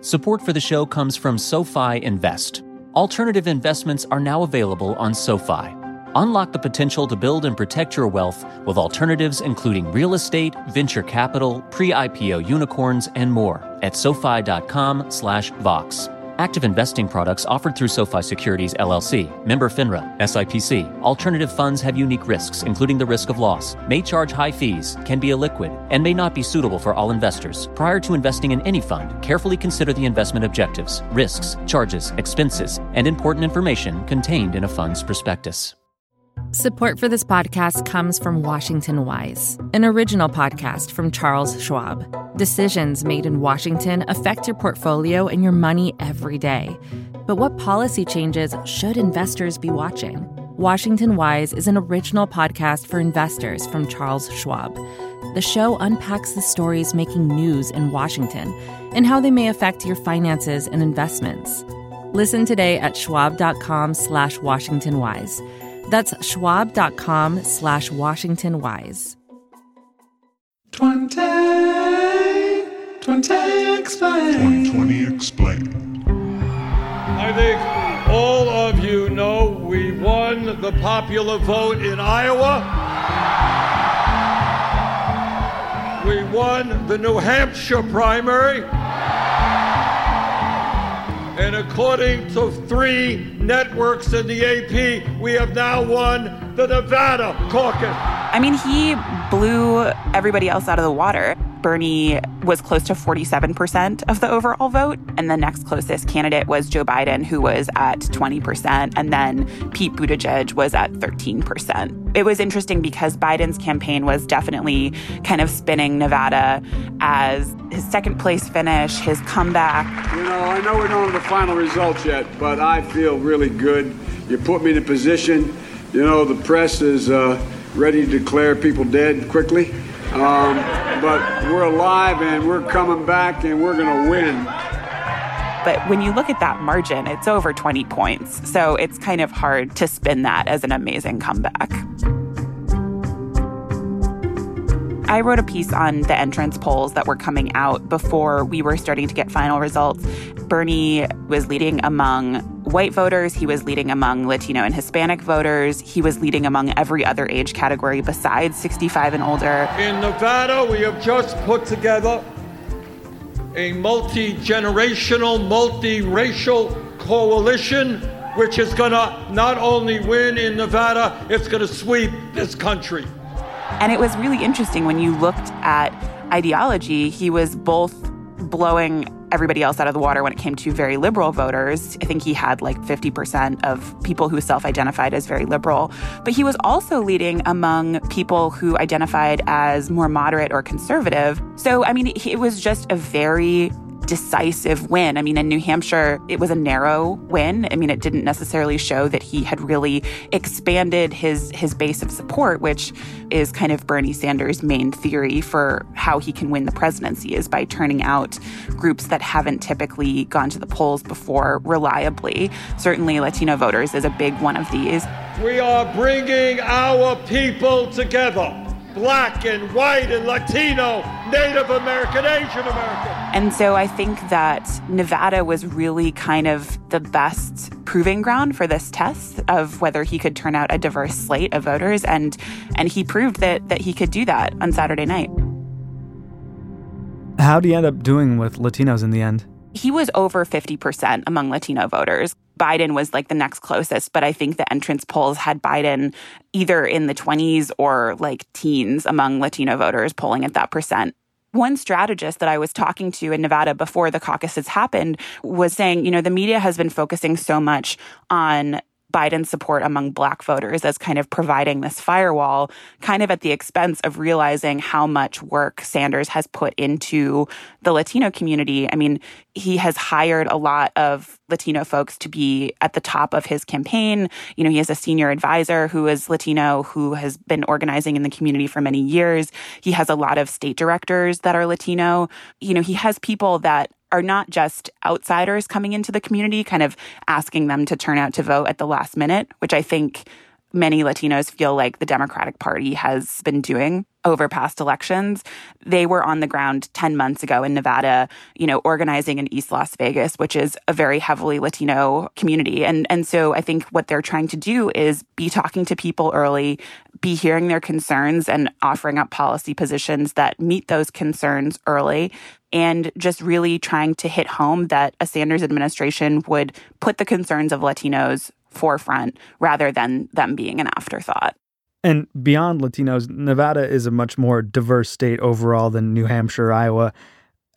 Support for the show comes from SoFi Invest. Alternative investments are now available on SoFi. Unlock the potential to build and protect your wealth with alternatives including real estate, venture capital, pre-IPO unicorns, and more at SoFi.com/vox. Active investing products offered through SoFi Securities LLC, member FINRA, SIPC. Alternative funds have unique risks, including the risk of loss, may charge high fees, can be illiquid, and may not be suitable for all investors. Prior to investing in any fund, carefully consider the investment objectives, risks, charges, expenses, and important information contained in a fund's prospectus. Support for this podcast comes from Washington Wise, an original podcast from Charles Schwab. Decisions made in Washington affect your portfolio and your money every day. But what policy changes should investors be watching? Washington Wise is an original podcast for investors from Charles Schwab. The show unpacks the stories making news in Washington and how they may affect your finances and investments. Listen today at schwab.com slash Washington Wise. That's schwab.com slash Washington Wise. 20, 20 explain. 2020 Explained. I think all of you know we won the popular vote in Iowa. We won the New Hampshire primary. And according to three networks in the AP, we have now won the Nevada caucus. I mean, he blew everybody else out of the water. Bernie was close to 47% of the overall vote. And the next closest candidate was Joe Biden, who was at 20%. And then Pete Buttigieg was at 13%. It was interesting because Biden's campaign was definitely kind of spinning Nevada as his second place finish, his comeback. You know, I know we don't have the final results yet, but I feel really good. You put me in a position, you know, the press is uh, ready to declare people dead quickly. Um, but we're alive and we're coming back and we're going to win. But when you look at that margin, it's over 20 points. So it's kind of hard to spin that as an amazing comeback. I wrote a piece on the entrance polls that were coming out before we were starting to get final results. Bernie was leading among white voters, he was leading among Latino and Hispanic voters, he was leading among every other age category besides 65 and older. In Nevada, we have just put together a multi generational, multi-racial coalition which is going to not only win in Nevada, it's going to sweep this country. And it was really interesting when you looked at ideology, he was both blowing everybody else out of the water when it came to very liberal voters. I think he had like 50% of people who self identified as very liberal. But he was also leading among people who identified as more moderate or conservative. So, I mean, it was just a very decisive win. I mean, in New Hampshire, it was a narrow win. I mean, it didn't necessarily show that he had really expanded his his base of support, which is kind of Bernie Sanders' main theory for how he can win the presidency is by turning out groups that haven't typically gone to the polls before reliably. Certainly, Latino voters is a big one of these. We are bringing our people together black and white and Latino, Native American, Asian American. And so I think that Nevada was really kind of the best proving ground for this test of whether he could turn out a diverse slate of voters and and he proved that that he could do that on Saturday night. How do you end up doing with Latinos in the end? He was over 50% among Latino voters. Biden was like the next closest, but I think the entrance polls had Biden either in the 20s or like teens among Latino voters polling at that percent. One strategist that I was talking to in Nevada before the caucuses happened was saying, you know, the media has been focusing so much on Biden's support among black voters as kind of providing this firewall, kind of at the expense of realizing how much work Sanders has put into the Latino community. I mean, he has hired a lot of Latino folks to be at the top of his campaign. You know, he has a senior advisor who is Latino who has been organizing in the community for many years. He has a lot of state directors that are Latino. You know, he has people that are not just outsiders coming into the community, kind of asking them to turn out to vote at the last minute, which I think many Latinos feel like the Democratic Party has been doing. Over past elections. They were on the ground 10 months ago in Nevada, you know, organizing in East Las Vegas, which is a very heavily Latino community. And, and so I think what they're trying to do is be talking to people early, be hearing their concerns and offering up policy positions that meet those concerns early and just really trying to hit home that a Sanders administration would put the concerns of Latinos forefront rather than them being an afterthought. And beyond Latinos, Nevada is a much more diverse state overall than New Hampshire, Iowa.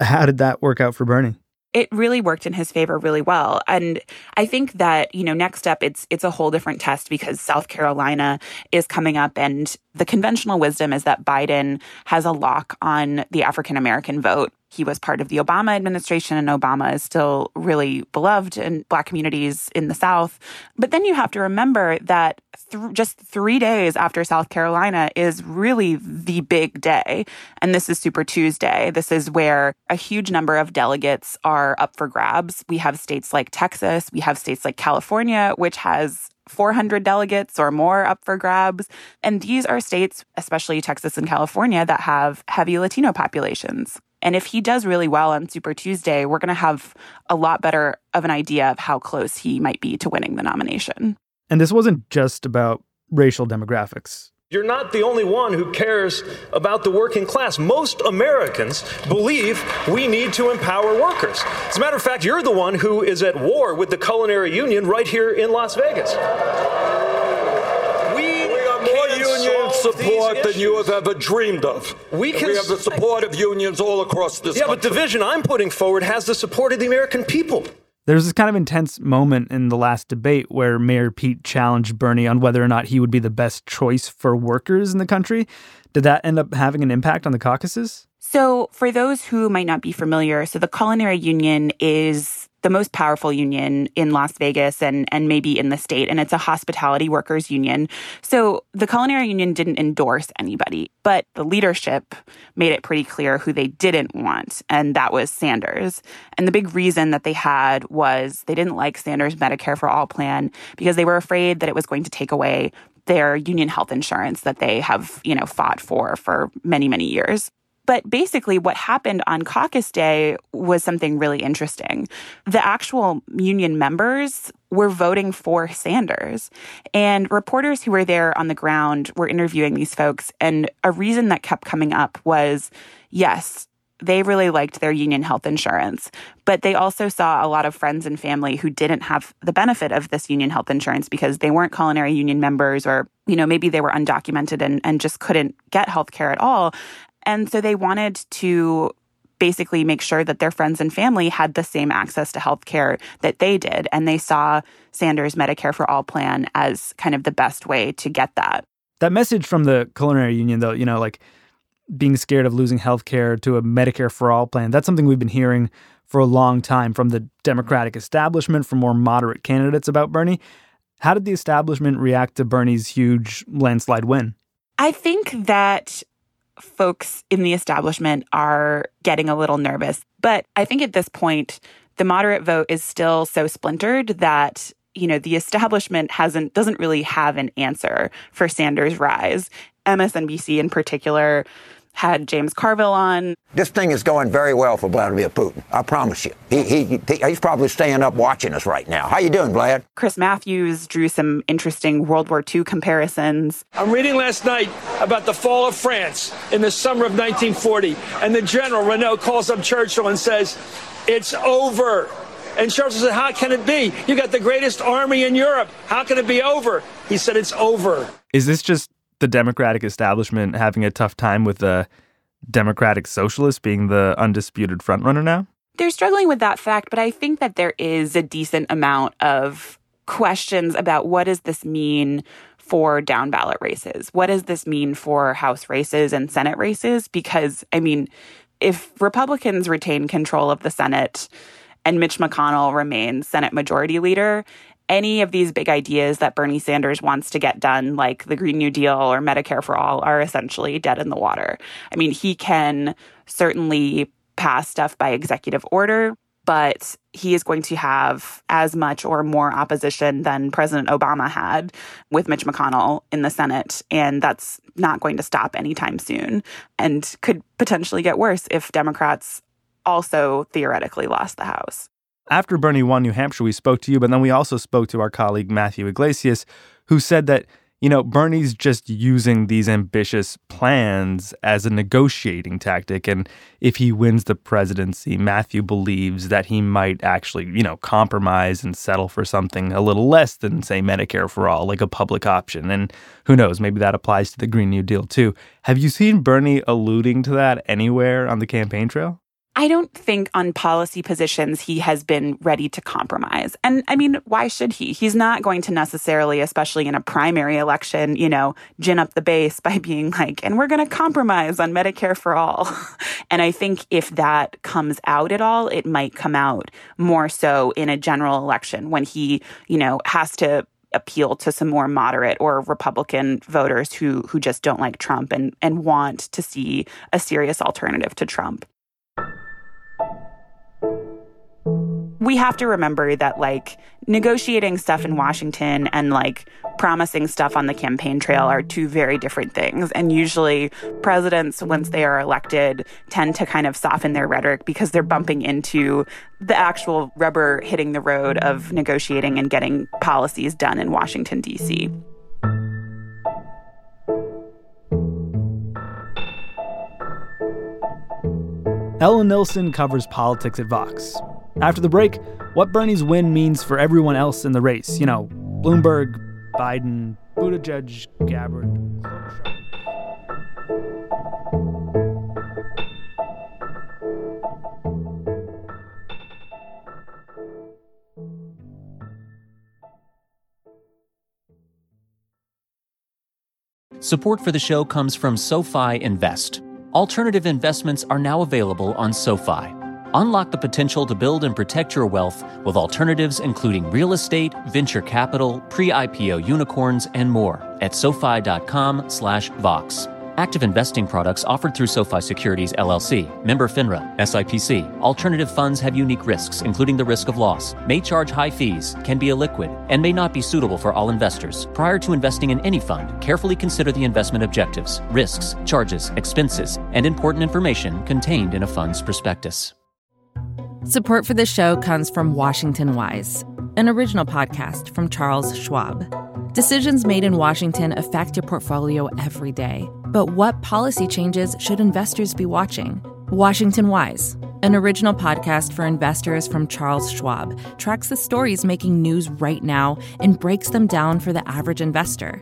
How did that work out for Bernie? it really worked in his favor really well and i think that you know next up it's it's a whole different test because south carolina is coming up and the conventional wisdom is that biden has a lock on the african american vote he was part of the Obama administration, and Obama is still really beloved in Black communities in the South. But then you have to remember that th- just three days after South Carolina is really the big day. And this is Super Tuesday. This is where a huge number of delegates are up for grabs. We have states like Texas, we have states like California, which has 400 delegates or more up for grabs. And these are states, especially Texas and California, that have heavy Latino populations. And if he does really well on Super Tuesday, we're going to have a lot better of an idea of how close he might be to winning the nomination. And this wasn't just about racial demographics. You're not the only one who cares about the working class. Most Americans believe we need to empower workers. As a matter of fact, you're the one who is at war with the Culinary Union right here in Las Vegas union support than you have ever dreamed of. We, can, we have the support of unions all across this yeah, country. but the vision I'm putting forward has the support of the American people. There's this kind of intense moment in the last debate where Mayor Pete challenged Bernie on whether or not he would be the best choice for workers in the country. Did that end up having an impact on the caucuses? So, for those who might not be familiar, so the Culinary Union is the most powerful union in Las Vegas and, and maybe in the state, and it's a hospitality workers union. So the Culinary Union didn't endorse anybody, but the leadership made it pretty clear who they didn't want, and that was Sanders. And the big reason that they had was they didn't like Sanders' Medicare for All plan because they were afraid that it was going to take away their union health insurance that they have, you know, fought for for many, many years. But basically, what happened on caucus day was something really interesting. The actual union members were voting for Sanders. And reporters who were there on the ground were interviewing these folks. And a reason that kept coming up was yes, they really liked their union health insurance, but they also saw a lot of friends and family who didn't have the benefit of this union health insurance because they weren't culinary union members or, you know, maybe they were undocumented and, and just couldn't get health care at all. And so they wanted to basically make sure that their friends and family had the same access to health care that they did. And they saw Sanders' Medicare for All plan as kind of the best way to get that. That message from the Culinary Union, though, you know, like being scared of losing health care to a Medicare for All plan, that's something we've been hearing for a long time from the Democratic establishment, from more moderate candidates about Bernie. How did the establishment react to Bernie's huge landslide win? I think that folks in the establishment are getting a little nervous. But I think at this point, the moderate vote is still so splintered that you know the establishment hasn't doesn't really have an answer for Sanders' rise. MSNBC in particular had James Carville on. This thing is going very well for Vladimir Putin. I promise you. He, he, he's probably staying up watching us right now. How you doing, Vlad? Chris Matthews drew some interesting World War II comparisons. I'm reading last night about the fall of France in the summer of 1940, and the general Reynaud calls up Churchill and says, "It's over." And Churchill said, How can it be? You got the greatest army in Europe. How can it be over? He said, It's over. Is this just the Democratic establishment having a tough time with the Democratic Socialist being the undisputed frontrunner now? They're struggling with that fact, but I think that there is a decent amount of questions about what does this mean for down ballot races? What does this mean for House races and Senate races? Because, I mean, if Republicans retain control of the Senate and Mitch McConnell remains Senate Majority Leader, any of these big ideas that Bernie Sanders wants to get done, like the Green New Deal or Medicare for All, are essentially dead in the water. I mean, he can certainly pass stuff by executive order, but he is going to have as much or more opposition than President Obama had with Mitch McConnell in the Senate. And that's not going to stop anytime soon and could potentially get worse if Democrats also theoretically lost the House. After Bernie won New Hampshire, we spoke to you, but then we also spoke to our colleague Matthew Yglesias, who said that you know, Bernie's just using these ambitious plans as a negotiating tactic. And if he wins the presidency, Matthew believes that he might actually, you know, compromise and settle for something a little less than, say, Medicare for all, like a public option. And who knows, maybe that applies to the Green New Deal too. Have you seen Bernie alluding to that anywhere on the campaign trail? I don't think on policy positions he has been ready to compromise. And I mean, why should he? He's not going to necessarily, especially in a primary election, you know, gin up the base by being like, and we're going to compromise on Medicare for all. and I think if that comes out at all, it might come out more so in a general election when he, you know, has to appeal to some more moderate or Republican voters who who just don't like Trump and and want to see a serious alternative to Trump. We have to remember that like negotiating stuff in Washington and like promising stuff on the campaign trail are two very different things. And usually presidents, once they are elected, tend to kind of soften their rhetoric because they're bumping into the actual rubber hitting the road of negotiating and getting policies done in Washington, D.C. Ella Nilsen covers politics at Vox. After the break, what Bernie's win means for everyone else in the race. You know, Bloomberg, Biden, Buttigieg, Gabbard, Support for the show comes from SoFi Invest. Alternative investments are now available on SoFi. Unlock the potential to build and protect your wealth with alternatives including real estate, venture capital, pre-IPO unicorns, and more at SoFi.com/vox. Active investing products offered through SoFi Securities LLC, member FINRA, SIPC. Alternative funds have unique risks, including the risk of loss, may charge high fees, can be illiquid, and may not be suitable for all investors. Prior to investing in any fund, carefully consider the investment objectives, risks, charges, expenses, and important information contained in a fund's prospectus. Support for this show comes from Washington Wise, an original podcast from Charles Schwab. Decisions made in Washington affect your portfolio every day. But what policy changes should investors be watching? Washington Wise, an original podcast for investors from Charles Schwab, tracks the stories making news right now and breaks them down for the average investor.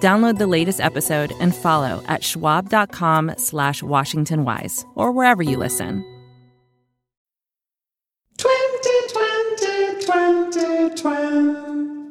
Download the latest episode and follow at schwab.com slash washingtonwise or wherever you listen. 2020, 2020.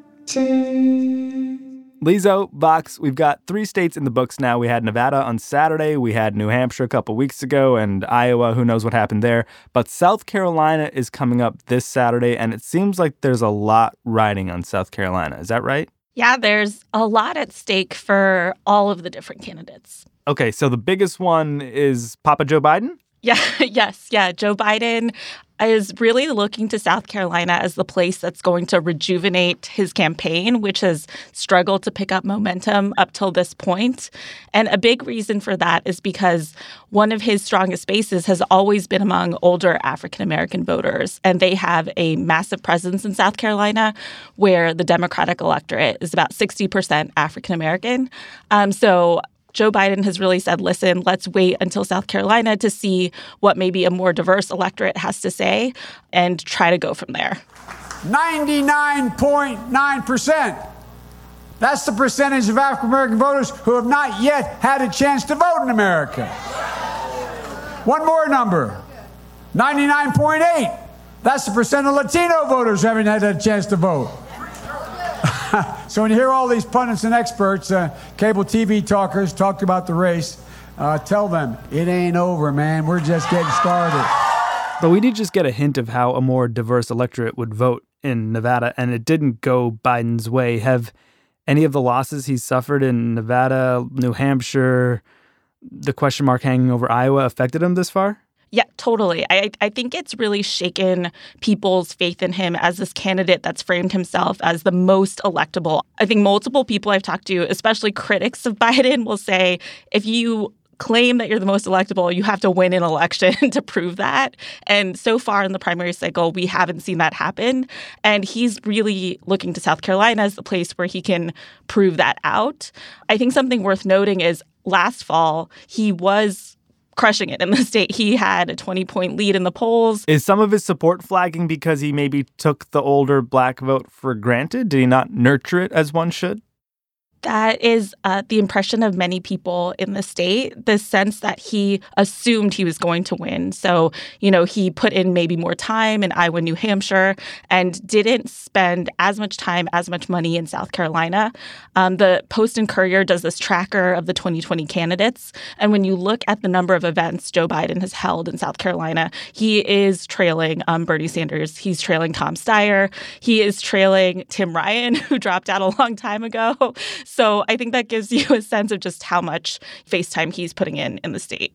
Li Zhou, Vox, we've got three states in the books now. We had Nevada on Saturday, we had New Hampshire a couple weeks ago, and Iowa, who knows what happened there. But South Carolina is coming up this Saturday, and it seems like there's a lot riding on South Carolina. Is that right? Yeah, there's a lot at stake for all of the different candidates. Okay, so the biggest one is Papa Joe Biden? Yeah, yes, yeah. Joe Biden is really looking to South Carolina as the place that's going to rejuvenate his campaign, which has struggled to pick up momentum up till this point. And a big reason for that is because one of his strongest bases has always been among older African American voters. And they have a massive presence in South Carolina where the Democratic electorate is about 60% African American. Um, so Joe Biden has really said, listen, let's wait until South Carolina to see what maybe a more diverse electorate has to say and try to go from there. 99.9%. That's the percentage of African American voters who have not yet had a chance to vote in America. One more number 99.8. That's the percent of Latino voters who haven't had a chance to vote. so when you hear all these pundits and experts, uh, cable TV talkers talk about the race, uh, tell them it ain't over, man. We're just getting started. But we did just get a hint of how a more diverse electorate would vote in Nevada, and it didn't go Biden's way. Have any of the losses he's suffered in Nevada, New Hampshire, the question mark hanging over Iowa affected him this far? Yeah, totally. I, I think it's really shaken people's faith in him as this candidate that's framed himself as the most electable. I think multiple people I've talked to, especially critics of Biden, will say if you claim that you're the most electable, you have to win an election to prove that. And so far in the primary cycle, we haven't seen that happen. And he's really looking to South Carolina as the place where he can prove that out. I think something worth noting is last fall, he was crushing it in the state. He had a 20 point lead in the polls. Is some of his support flagging because he maybe took the older black vote for granted? Did he not nurture it as one should? That is uh, the impression of many people in the state, the sense that he assumed he was going to win. So, you know, he put in maybe more time in Iowa, New Hampshire, and didn't spend as much time, as much money in South Carolina. Um, the Post and Courier does this tracker of the 2020 candidates. And when you look at the number of events Joe Biden has held in South Carolina, he is trailing um, Bernie Sanders. He's trailing Tom Steyer. He is trailing Tim Ryan, who dropped out a long time ago. So I think that gives you a sense of just how much FaceTime he's putting in in the state.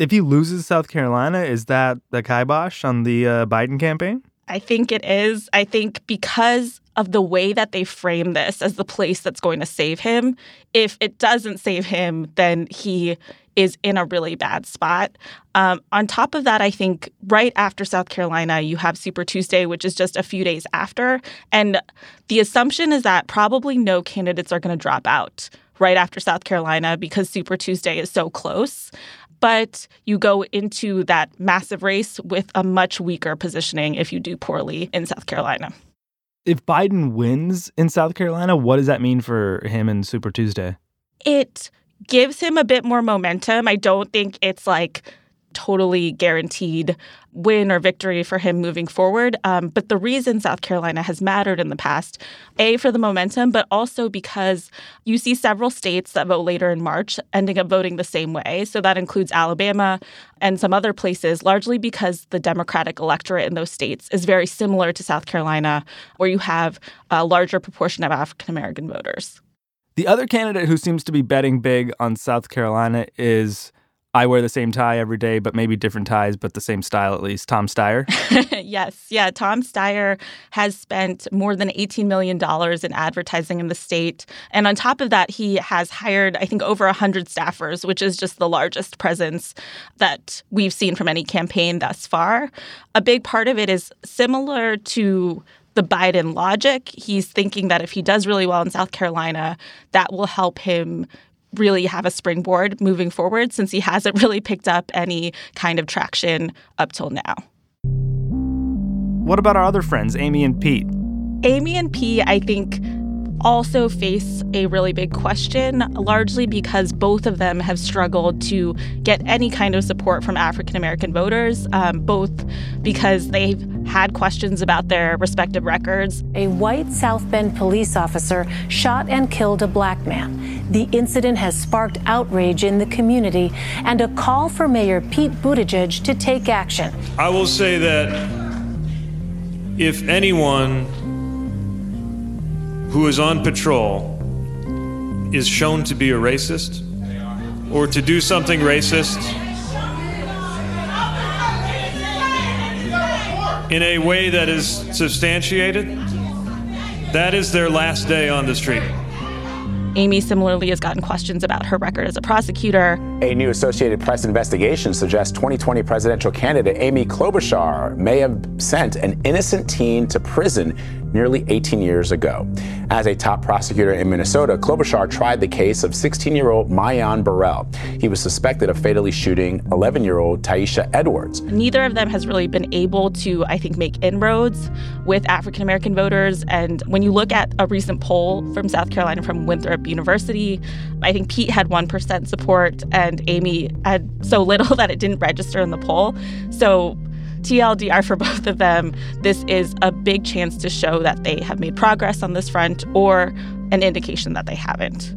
If he loses South Carolina, is that the kibosh on the uh, Biden campaign? I think it is. I think because of the way that they frame this as the place that's going to save him, if it doesn't save him, then he is in a really bad spot. Um, on top of that, I think right after South Carolina, you have Super Tuesday, which is just a few days after. And the assumption is that probably no candidates are going to drop out right after South Carolina because Super Tuesday is so close. But you go into that massive race with a much weaker positioning if you do poorly in South Carolina. If Biden wins in South Carolina, what does that mean for him in Super Tuesday? It gives him a bit more momentum. I don't think it's like totally guaranteed win or victory for him moving forward. Um, but the reason South Carolina has mattered in the past, A, for the momentum, but also because you see several states that vote later in March ending up voting the same way. So that includes Alabama and some other places, largely because the Democratic electorate in those states is very similar to South Carolina, where you have a larger proportion of African American voters. The other candidate who seems to be betting big on South Carolina is I wear the same tie every day, but maybe different ties, but the same style at least. Tom Steyer. yes. Yeah. Tom Steyer has spent more than $18 million in advertising in the state. And on top of that, he has hired, I think, over 100 staffers, which is just the largest presence that we've seen from any campaign thus far. A big part of it is similar to the Biden logic. He's thinking that if he does really well in South Carolina, that will help him really have a springboard moving forward since he hasn't really picked up any kind of traction up till now. What about our other friends, Amy and Pete? Amy and Pete, I think, also face a really big question, largely because both of them have struggled to get any kind of support from African American voters, um, both because they've had questions about their respective records. A white South Bend police officer shot and killed a black man. The incident has sparked outrage in the community and a call for Mayor Pete Buttigieg to take action. I will say that if anyone who is on patrol is shown to be a racist or to do something racist in a way that is substantiated, that is their last day on the street. Amy similarly has gotten questions about her record as a prosecutor. A new Associated Press investigation suggests 2020 presidential candidate Amy Klobuchar may have sent an innocent teen to prison nearly 18 years ago. As a top prosecutor in Minnesota, Klobuchar tried the case of 16 year old Myon Burrell. He was suspected of fatally shooting 11 year old Tyesha Edwards. Neither of them has really been able to, I think, make inroads with African American voters. And when you look at a recent poll from South Carolina from Winthrop University, I think Pete had 1% support and Amy had so little that it didn't register in the poll. So TLDR for both of them, this is a big chance to show that they have made progress on this front or an indication that they haven't.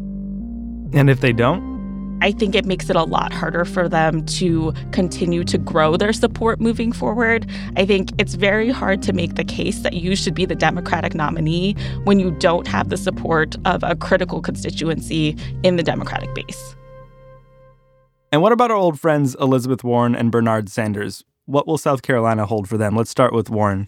And if they don't? I think it makes it a lot harder for them to continue to grow their support moving forward. I think it's very hard to make the case that you should be the Democratic nominee when you don't have the support of a critical constituency in the Democratic base. And what about our old friends Elizabeth Warren and Bernard Sanders? What will South Carolina hold for them? Let's start with Warren.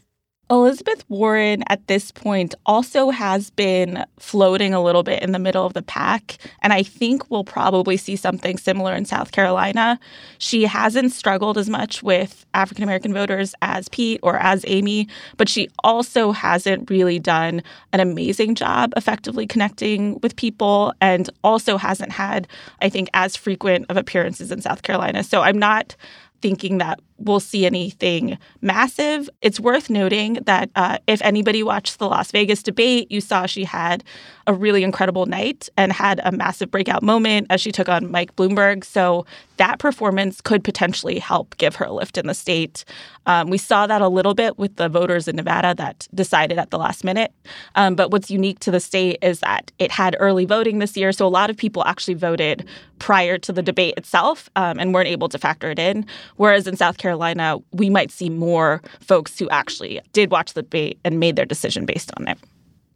Elizabeth Warren at this point also has been floating a little bit in the middle of the pack. And I think we'll probably see something similar in South Carolina. She hasn't struggled as much with African American voters as Pete or as Amy, but she also hasn't really done an amazing job effectively connecting with people and also hasn't had, I think, as frequent of appearances in South Carolina. So I'm not thinking that we'll see anything massive. It's worth noting that uh, if anybody watched the Las Vegas debate, you saw she had a really incredible night and had a massive breakout moment as she took on Mike Bloomberg. So that performance could potentially help give her a lift in the state. Um, we saw that a little bit with the voters in Nevada that decided at the last minute. Um, but what's unique to the state is that it had early voting this year. So a lot of people actually voted prior to the debate itself um, and weren't able to factor it in. Whereas in South Carolina, Carolina, we might see more folks who actually did watch the debate and made their decision based on it.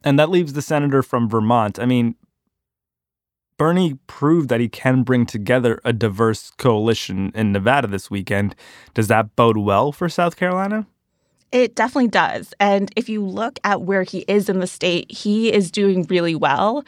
And that leaves the senator from Vermont. I mean, Bernie proved that he can bring together a diverse coalition in Nevada this weekend. Does that bode well for South Carolina? It definitely does. And if you look at where he is in the state, he is doing really well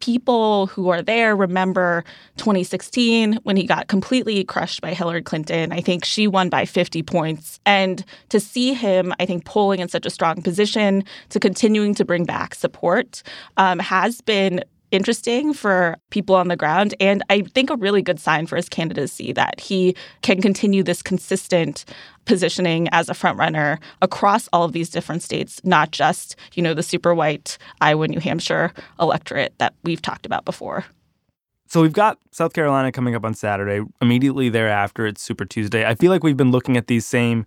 people who are there remember 2016 when he got completely crushed by Hillary Clinton. I think she won by 50 points. And to see him, I think, polling in such a strong position to continuing to bring back support um, has been interesting for people on the ground and I think a really good sign for his candidacy that he can continue this consistent positioning as a frontrunner across all of these different states, not just, you know, the super white Iowa, New Hampshire electorate that we've talked about before. So we've got South Carolina coming up on Saturday. Immediately thereafter, it's Super Tuesday. I feel like we've been looking at these same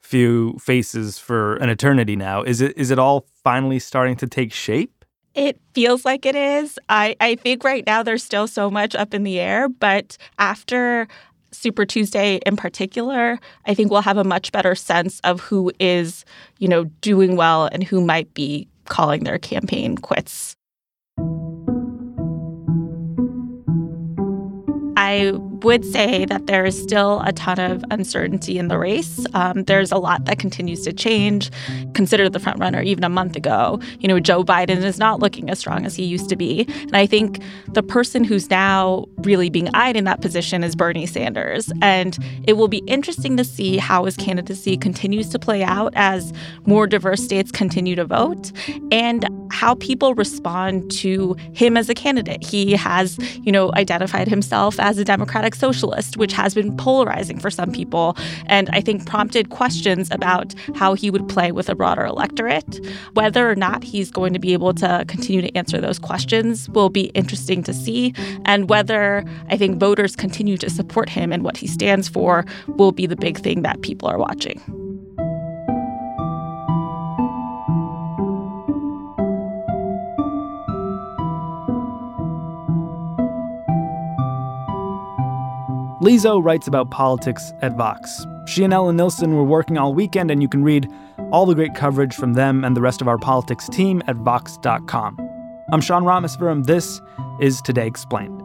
few faces for an eternity now. Is it is it all finally starting to take shape? It feels like it is. I, I think right now there's still so much up in the air, but after Super Tuesday in particular, I think we'll have a much better sense of who is, you know, doing well and who might be calling their campaign quits. I would say that there is still a ton of uncertainty in the race. Um, there's a lot that continues to change. Consider the front runner even a month ago. You know, Joe Biden is not looking as strong as he used to be. And I think the person who's now really being eyed in that position is Bernie Sanders. And it will be interesting to see how his candidacy continues to play out as more diverse states continue to vote and how people respond to him as a candidate. He has, you know, identified himself as a Democratic socialist, which has been polarizing for some people, and I think prompted questions about how he would play with a broader electorate. Whether or not he's going to be able to continue to answer those questions will be interesting to see, and whether I think voters continue to support him and what he stands for will be the big thing that people are watching. Li Zhou writes about politics at Vox. She and Ella Nilsen were working all weekend, and you can read all the great coverage from them and the rest of our politics team at Vox.com. I'm Sean Rameswaram. This is Today Explained.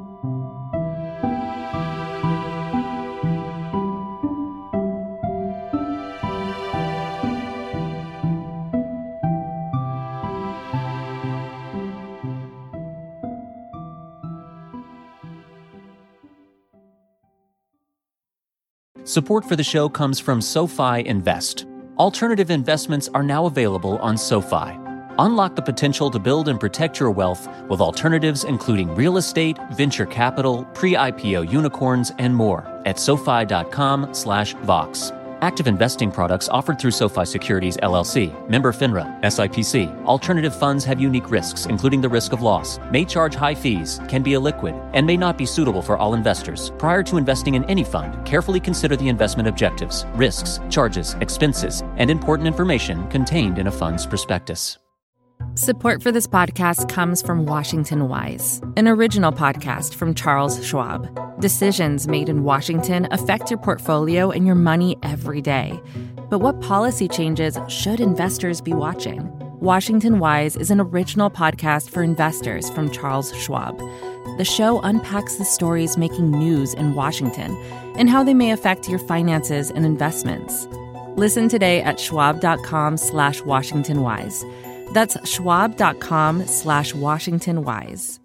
Support for the show comes from SoFi Invest. Alternative investments are now available on SoFi. Unlock the potential to build and protect your wealth with alternatives including real estate, venture capital, pre-IPO unicorns, and more at SoFi.com slash Vox. Active investing products offered through SoFi Securities LLC, member FINRA, SIPC. Alternative funds have unique risks, including the risk of loss, may charge high fees, can be illiquid, and may not be suitable for all investors. Prior to investing in any fund, carefully consider the investment objectives, risks, charges, expenses, and important information contained in a fund's prospectus. Support for this podcast comes from Washington Wise, an original podcast from Charles Schwab. Decisions made in Washington affect your portfolio and your money every day. But what policy changes should investors be watching? Washington Wise is an original podcast for investors from Charles Schwab. The show unpacks the stories making news in Washington and how they may affect your finances and investments. Listen today at schwab.com slash washingtonwise. That's schwab.com slash washingtonwise.